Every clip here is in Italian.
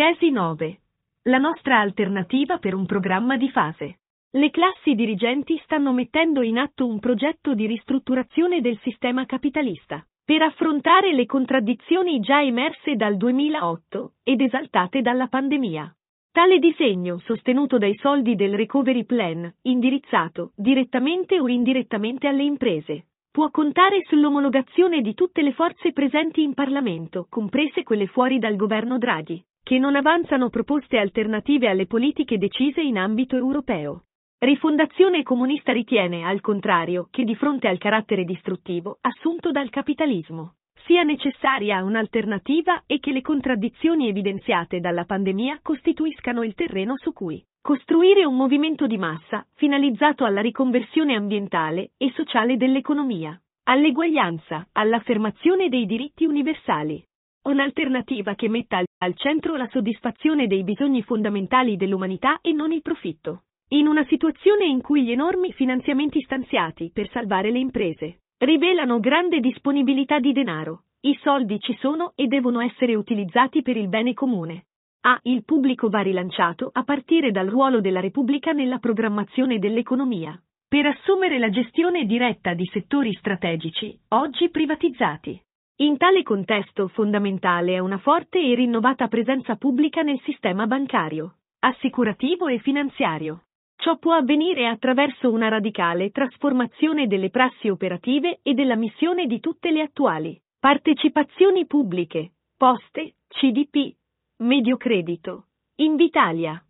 Tesi 9. La nostra alternativa per un programma di fase. Le classi dirigenti stanno mettendo in atto un progetto di ristrutturazione del sistema capitalista per affrontare le contraddizioni già emerse dal 2008 ed esaltate dalla pandemia. Tale disegno, sostenuto dai soldi del Recovery Plan, indirizzato direttamente o indirettamente alle imprese, può contare sull'omologazione di tutte le forze presenti in Parlamento, comprese quelle fuori dal governo Draghi che non avanzano proposte alternative alle politiche decise in ambito europeo. Rifondazione Comunista ritiene, al contrario, che di fronte al carattere distruttivo assunto dal capitalismo sia necessaria un'alternativa e che le contraddizioni evidenziate dalla pandemia costituiscano il terreno su cui costruire un movimento di massa finalizzato alla riconversione ambientale e sociale dell'economia, all'eguaglianza, all'affermazione dei diritti universali. Un'alternativa che metta al centro la soddisfazione dei bisogni fondamentali dell'umanità e non il profitto. In una situazione in cui gli enormi finanziamenti stanziati per salvare le imprese rivelano grande disponibilità di denaro, i soldi ci sono e devono essere utilizzati per il bene comune. A. Il pubblico va rilanciato a partire dal ruolo della Repubblica nella programmazione dell'economia, per assumere la gestione diretta di settori strategici, oggi privatizzati. In tale contesto fondamentale è una forte e rinnovata presenza pubblica nel sistema bancario, assicurativo e finanziario. Ciò può avvenire attraverso una radicale trasformazione delle prassi operative e della missione di tutte le attuali partecipazioni pubbliche, poste, CDP, Mediocredito, Invitalia,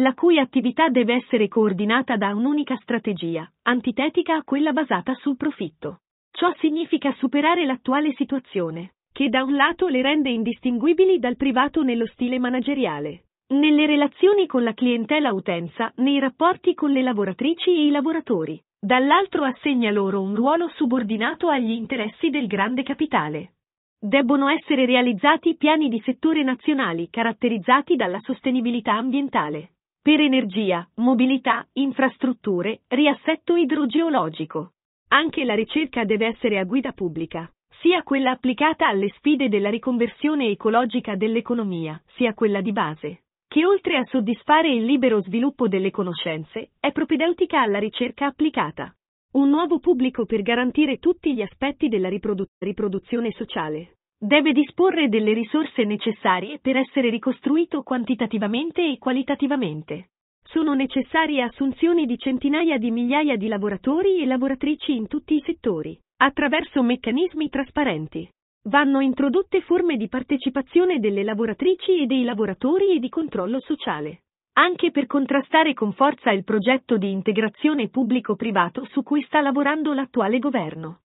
la cui attività deve essere coordinata da un'unica strategia, antitetica a quella basata sul profitto. Ciò significa superare l'attuale situazione, che da un lato le rende indistinguibili dal privato nello stile manageriale, nelle relazioni con la clientela utenza, nei rapporti con le lavoratrici e i lavoratori, dall'altro assegna loro un ruolo subordinato agli interessi del grande capitale. Debbono essere realizzati piani di settore nazionali caratterizzati dalla sostenibilità ambientale, per energia, mobilità, infrastrutture, riassetto idrogeologico, anche la ricerca deve essere a guida pubblica, sia quella applicata alle sfide della riconversione ecologica dell'economia, sia quella di base, che oltre a soddisfare il libero sviluppo delle conoscenze, è propedeutica alla ricerca applicata. Un nuovo pubblico per garantire tutti gli aspetti della riprodu- riproduzione sociale. Deve disporre delle risorse necessarie per essere ricostruito quantitativamente e qualitativamente. Sono necessarie assunzioni di centinaia di migliaia di lavoratori e lavoratrici in tutti i settori, attraverso meccanismi trasparenti. Vanno introdotte forme di partecipazione delle lavoratrici e dei lavoratori e di controllo sociale, anche per contrastare con forza il progetto di integrazione pubblico-privato su cui sta lavorando l'attuale governo.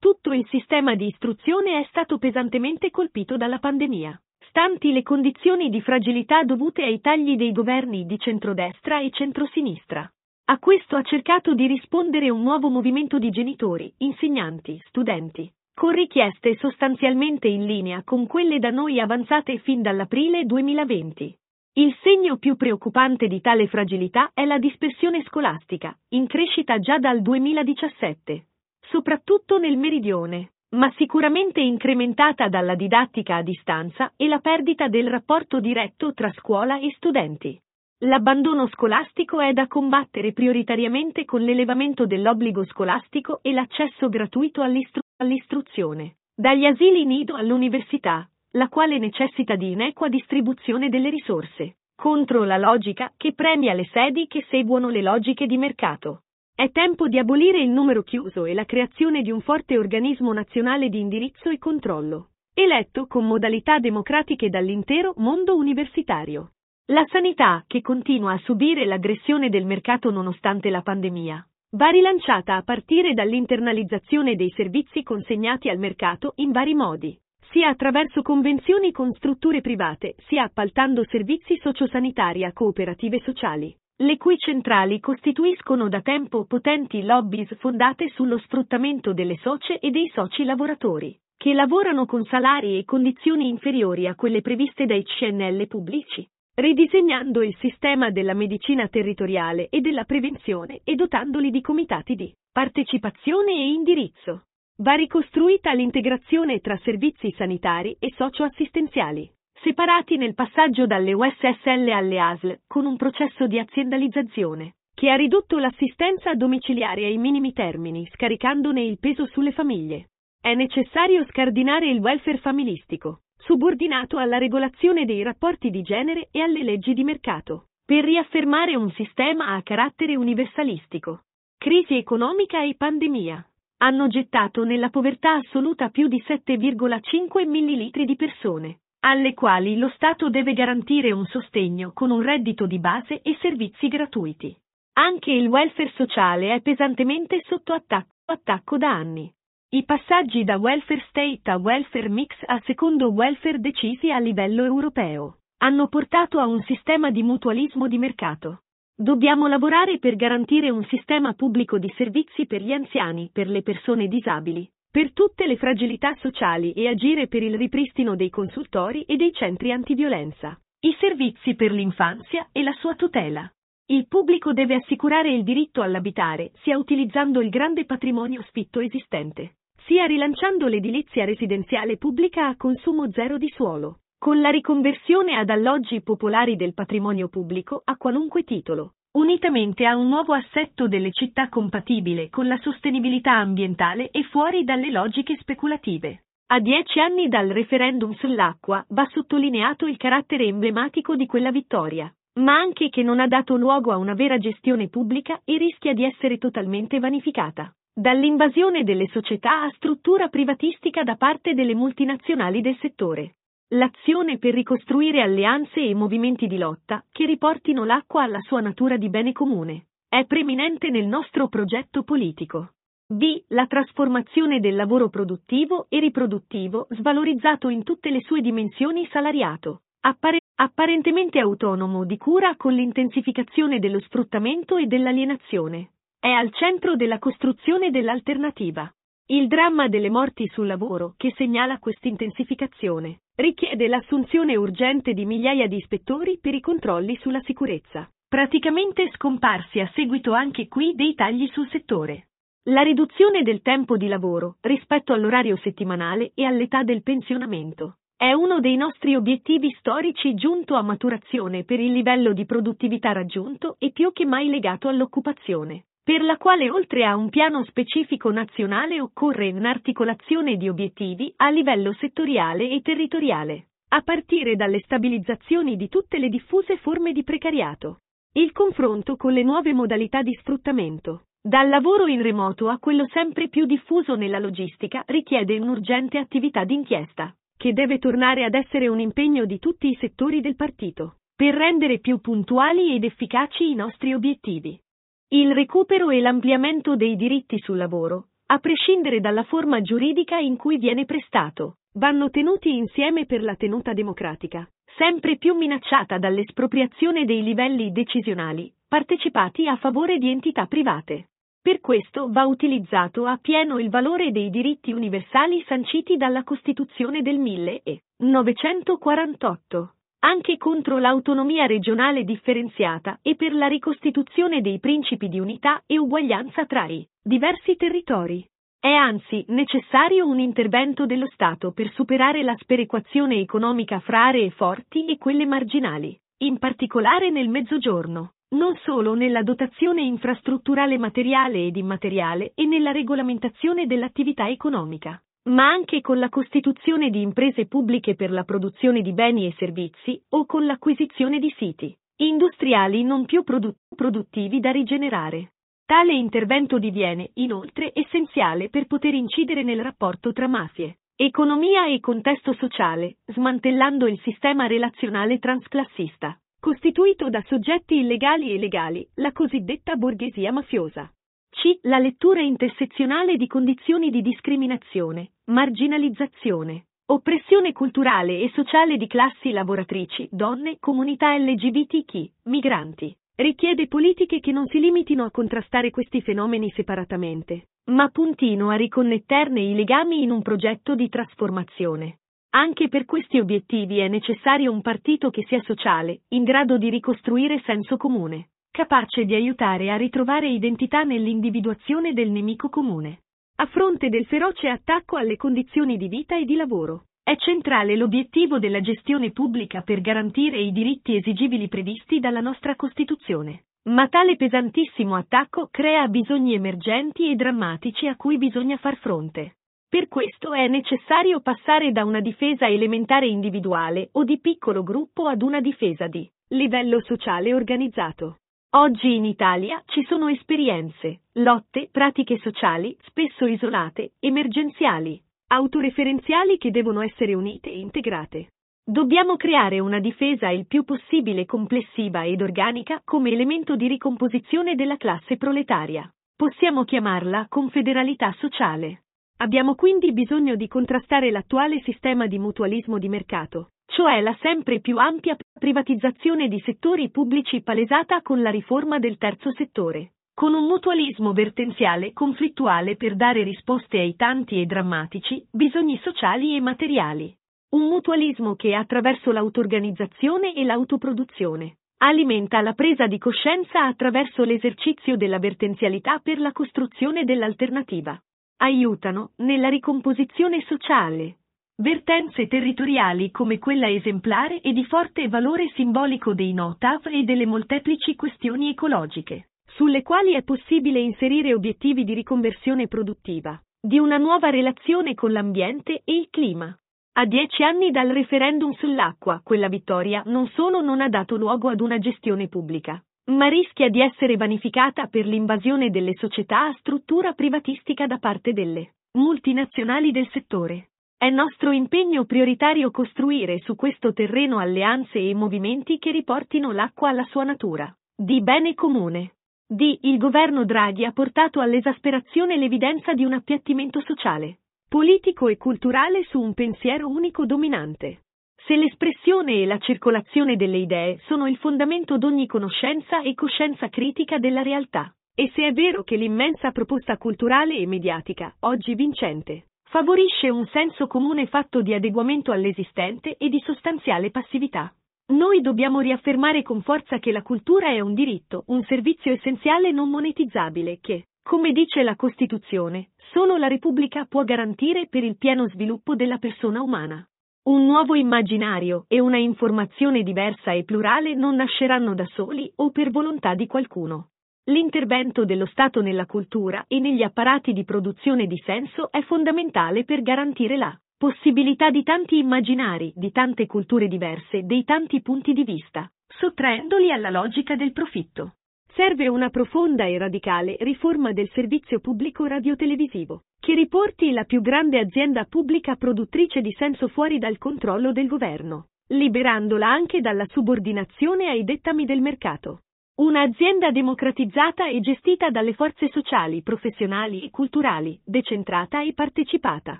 Tutto il sistema di istruzione è stato pesantemente colpito dalla pandemia stanti le condizioni di fragilità dovute ai tagli dei governi di centrodestra e centrosinistra. A questo ha cercato di rispondere un nuovo movimento di genitori, insegnanti, studenti, con richieste sostanzialmente in linea con quelle da noi avanzate fin dall'aprile 2020. Il segno più preoccupante di tale fragilità è la dispersione scolastica, in crescita già dal 2017, soprattutto nel meridione, ma sicuramente incrementata dalla didattica a distanza e la perdita del rapporto diretto tra scuola e studenti. L'abbandono scolastico è da combattere prioritariamente con l'elevamento dell'obbligo scolastico e l'accesso gratuito all'istru- all'istruzione, dagli asili nido all'università, la quale necessita di inequa distribuzione delle risorse, contro la logica che premia le sedi che seguono le logiche di mercato. È tempo di abolire il numero chiuso e la creazione di un forte organismo nazionale di indirizzo e controllo, eletto con modalità democratiche dall'intero mondo universitario. La sanità, che continua a subire l'aggressione del mercato nonostante la pandemia, va rilanciata a partire dall'internalizzazione dei servizi consegnati al mercato in vari modi, sia attraverso convenzioni con strutture private, sia appaltando servizi sociosanitari a cooperative sociali le cui centrali costituiscono da tempo potenti lobbies fondate sullo sfruttamento delle socie e dei soci lavoratori, che lavorano con salari e condizioni inferiori a quelle previste dai CNL pubblici, ridisegnando il sistema della medicina territoriale e della prevenzione e dotandoli di comitati di partecipazione e indirizzo. Va ricostruita l'integrazione tra servizi sanitari e socioassistenziali separati nel passaggio dalle USSL alle ASL con un processo di aziendalizzazione che ha ridotto l'assistenza domiciliare ai minimi termini, scaricandone il peso sulle famiglie. È necessario scardinare il welfare familistico, subordinato alla regolazione dei rapporti di genere e alle leggi di mercato, per riaffermare un sistema a carattere universalistico. Crisi economica e pandemia hanno gettato nella povertà assoluta più di 7,5 millilitri di persone, alle quali lo Stato deve garantire un sostegno con un reddito di base e servizi gratuiti. Anche il welfare sociale è pesantemente sotto attacco, attacco da anni. I passaggi da welfare state a welfare mix a secondo welfare decisi a livello europeo hanno portato a un sistema di mutualismo di mercato. Dobbiamo lavorare per garantire un sistema pubblico di servizi per gli anziani, per le persone disabili, per tutte le fragilità sociali e agire per il ripristino dei consultori e dei centri antiviolenza, i servizi per l'infanzia e la sua tutela. Il pubblico deve assicurare il diritto all'abitare sia utilizzando il grande patrimonio sfitto esistente, sia rilanciando l'edilizia residenziale pubblica a consumo zero di suolo, con la riconversione ad alloggi popolari del patrimonio pubblico a qualunque titolo, unitamente a un nuovo assetto delle città compatibile con la sostenibilità ambientale e fuori dalle logiche speculative. A dieci anni dal referendum sull'acqua va sottolineato il carattere emblematico di quella vittoria, ma anche che non ha dato luogo a una vera gestione pubblica e rischia di essere totalmente vanificata. Dall'invasione delle società a struttura privatistica da parte delle multinazionali del settore. L'azione per ricostruire alleanze e movimenti di lotta che riportino l'acqua alla sua natura di bene comune è preminente nel nostro progetto politico. B. La trasformazione del lavoro produttivo e riproduttivo svalorizzato in tutte le sue dimensioni salariato, appare apparentemente autonomo di cura con l'intensificazione dello sfruttamento e dell'alienazione. È al centro della costruzione dell'alternativa. Il dramma delle morti sul lavoro, che segnala quest'intensificazione, richiede l'assunzione urgente di migliaia di ispettori per i controlli sulla sicurezza, praticamente scomparsi a seguito anche qui dei tagli sul settore. La riduzione del tempo di lavoro rispetto all'orario settimanale e all'età del pensionamento è uno dei nostri obiettivi storici giunto a maturazione per il livello di produttività raggiunto e più che mai legato all'occupazione, per la quale oltre a un piano specifico nazionale occorre un'articolazione di obiettivi a livello settoriale e territoriale, a partire dalle stabilizzazioni di tutte le diffuse forme di precariato. Il confronto con le nuove modalità di sfruttamento, dal lavoro in remoto a quello sempre più diffuso nella logistica, richiede un'urgente attività d'inchiesta che deve tornare ad essere un impegno di tutti i settori del partito, per rendere più puntuali ed efficaci i nostri obiettivi. Il recupero e l'ampliamento dei diritti sul lavoro, a prescindere dalla forma giuridica in cui viene prestato, vanno tenuti insieme per la tenuta democratica, sempre più minacciata dall'espropriazione dei livelli decisionali, partecipati a favore di entità private. Per questo va utilizzato a pieno il valore dei diritti universali sanciti dalla Costituzione del 1948, anche contro l'autonomia regionale differenziata e per la ricostituzione dei principi di unità e uguaglianza tra i diversi territori. È anzi necessario un intervento dello Stato per superare la sperequazione economica fra aree forti e quelle marginali, in particolare nel Mezzogiorno non solo nella dotazione infrastrutturale materiale ed immateriale e nella regolamentazione dell'attività economica, ma anche con la costituzione di imprese pubbliche per la produzione di beni e servizi o con l'acquisizione di siti industriali non più produ- produttivi da rigenerare. Tale intervento diviene, inoltre, essenziale per poter incidere nel rapporto tra mafie, economia e contesto sociale, smantellando il sistema relazionale transclassista costituito da soggetti illegali e legali, la cosiddetta borghesia mafiosa. C. La lettura intersezionale di condizioni di discriminazione, marginalizzazione, oppressione culturale e sociale di classi lavoratrici, donne, comunità LGBTQ, migranti. Richiede politiche che non si limitino a contrastare questi fenomeni separatamente, ma puntino a riconnetterne i legami in un progetto di trasformazione. Anche per questi obiettivi è necessario un partito che sia sociale, in grado di ricostruire senso comune, capace di aiutare a ritrovare identità nell'individuazione del nemico comune. A fronte del feroce attacco alle condizioni di vita e di lavoro, È centrale l'obiettivo della gestione pubblica per garantire i diritti esigibili previsti dalla nostra Costituzione. Ma tale pesantissimo attacco crea bisogni emergenti e drammatici a cui bisogna far fronte. Per questo è necessario passare da una difesa elementare individuale o di piccolo gruppo ad una difesa di livello sociale organizzato. Oggi in Italia ci sono esperienze, lotte, pratiche sociali, spesso isolate, emergenziali, autoreferenziali che devono essere unite e integrate. Dobbiamo creare una difesa il più possibile complessiva ed organica come elemento di ricomposizione della classe proletaria. Possiamo chiamarla confederalità sociale. Abbiamo quindi bisogno di contrastare l'attuale sistema di mutualismo di mercato, cioè la sempre più ampia privatizzazione di settori pubblici palesata con la riforma del terzo settore, con un mutualismo vertenziale conflittuale per dare risposte ai tanti e drammatici bisogni sociali e materiali. Un mutualismo che attraverso l'autoorganizzazione e l'autoproduzione alimenta la presa di coscienza attraverso l'esercizio della vertenzialità per la costruzione dell'alternativa aiutano nella ricomposizione sociale. Vertenze territoriali come quella esemplare e di forte valore simbolico dei NOTAV e delle molteplici questioni ecologiche, sulle quali è possibile inserire obiettivi di riconversione produttiva, di una nuova relazione con l'ambiente e il clima. A dieci anni dal referendum sull'acqua, quella vittoria non solo non ha dato luogo ad una gestione pubblica, ma rischia di essere vanificata per l'invasione delle società a struttura privatistica da parte delle multinazionali del settore. È nostro impegno prioritario costruire su questo terreno alleanze e movimenti che riportino l'acqua alla sua natura, di bene comune. D. Il governo Draghi ha portato all'esasperazione l'evidenza di un appiattimento sociale, politico e culturale su un pensiero unico dominante. Se l'espressione e la circolazione delle idee sono il fondamento d'ogni conoscenza e coscienza critica della realtà, e se è vero che l'immensa proposta culturale e mediatica, oggi vincente, favorisce un senso comune fatto di adeguamento all'esistente e di sostanziale passività. Noi dobbiamo riaffermare con forza che la cultura è un diritto, un servizio essenziale non monetizzabile che, come dice la Costituzione, solo la Repubblica può garantire per il pieno sviluppo della persona umana. Un nuovo immaginario e una informazione diversa e plurale non nasceranno da soli o per volontà di qualcuno. L'intervento dello Stato nella cultura e negli apparati di produzione di senso è fondamentale per garantire la possibilità di tanti immaginari, di tante culture diverse, dei tanti punti di vista, sottraendoli alla logica del profitto. Serve una profonda e radicale riforma del servizio pubblico radiotelevisivo, che riporti la più grande azienda pubblica produttrice di senso fuori dal controllo del governo, liberandola anche dalla subordinazione ai dettami del mercato. Un'azienda democratizzata e gestita dalle forze sociali, professionali e culturali, decentrata e partecipata,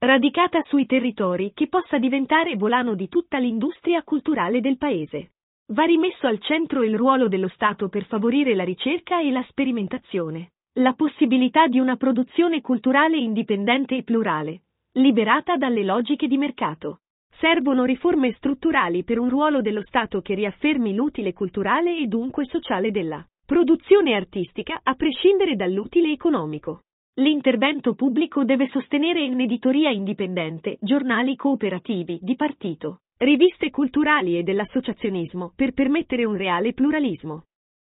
radicata sui territori che possa diventare volano di tutta l'industria culturale del Paese. Va rimesso al centro il ruolo dello Stato per favorire la ricerca e la sperimentazione, la possibilità di una produzione culturale indipendente e plurale, liberata dalle logiche di mercato. Servono riforme strutturali per un ruolo dello Stato che riaffermi l'utile culturale e dunque sociale della produzione artistica, a prescindere dall'utile economico. L'intervento pubblico deve sostenere un'editoria indipendente, giornali cooperativi, di partito, riviste culturali e dell'associazionismo per permettere un reale pluralismo.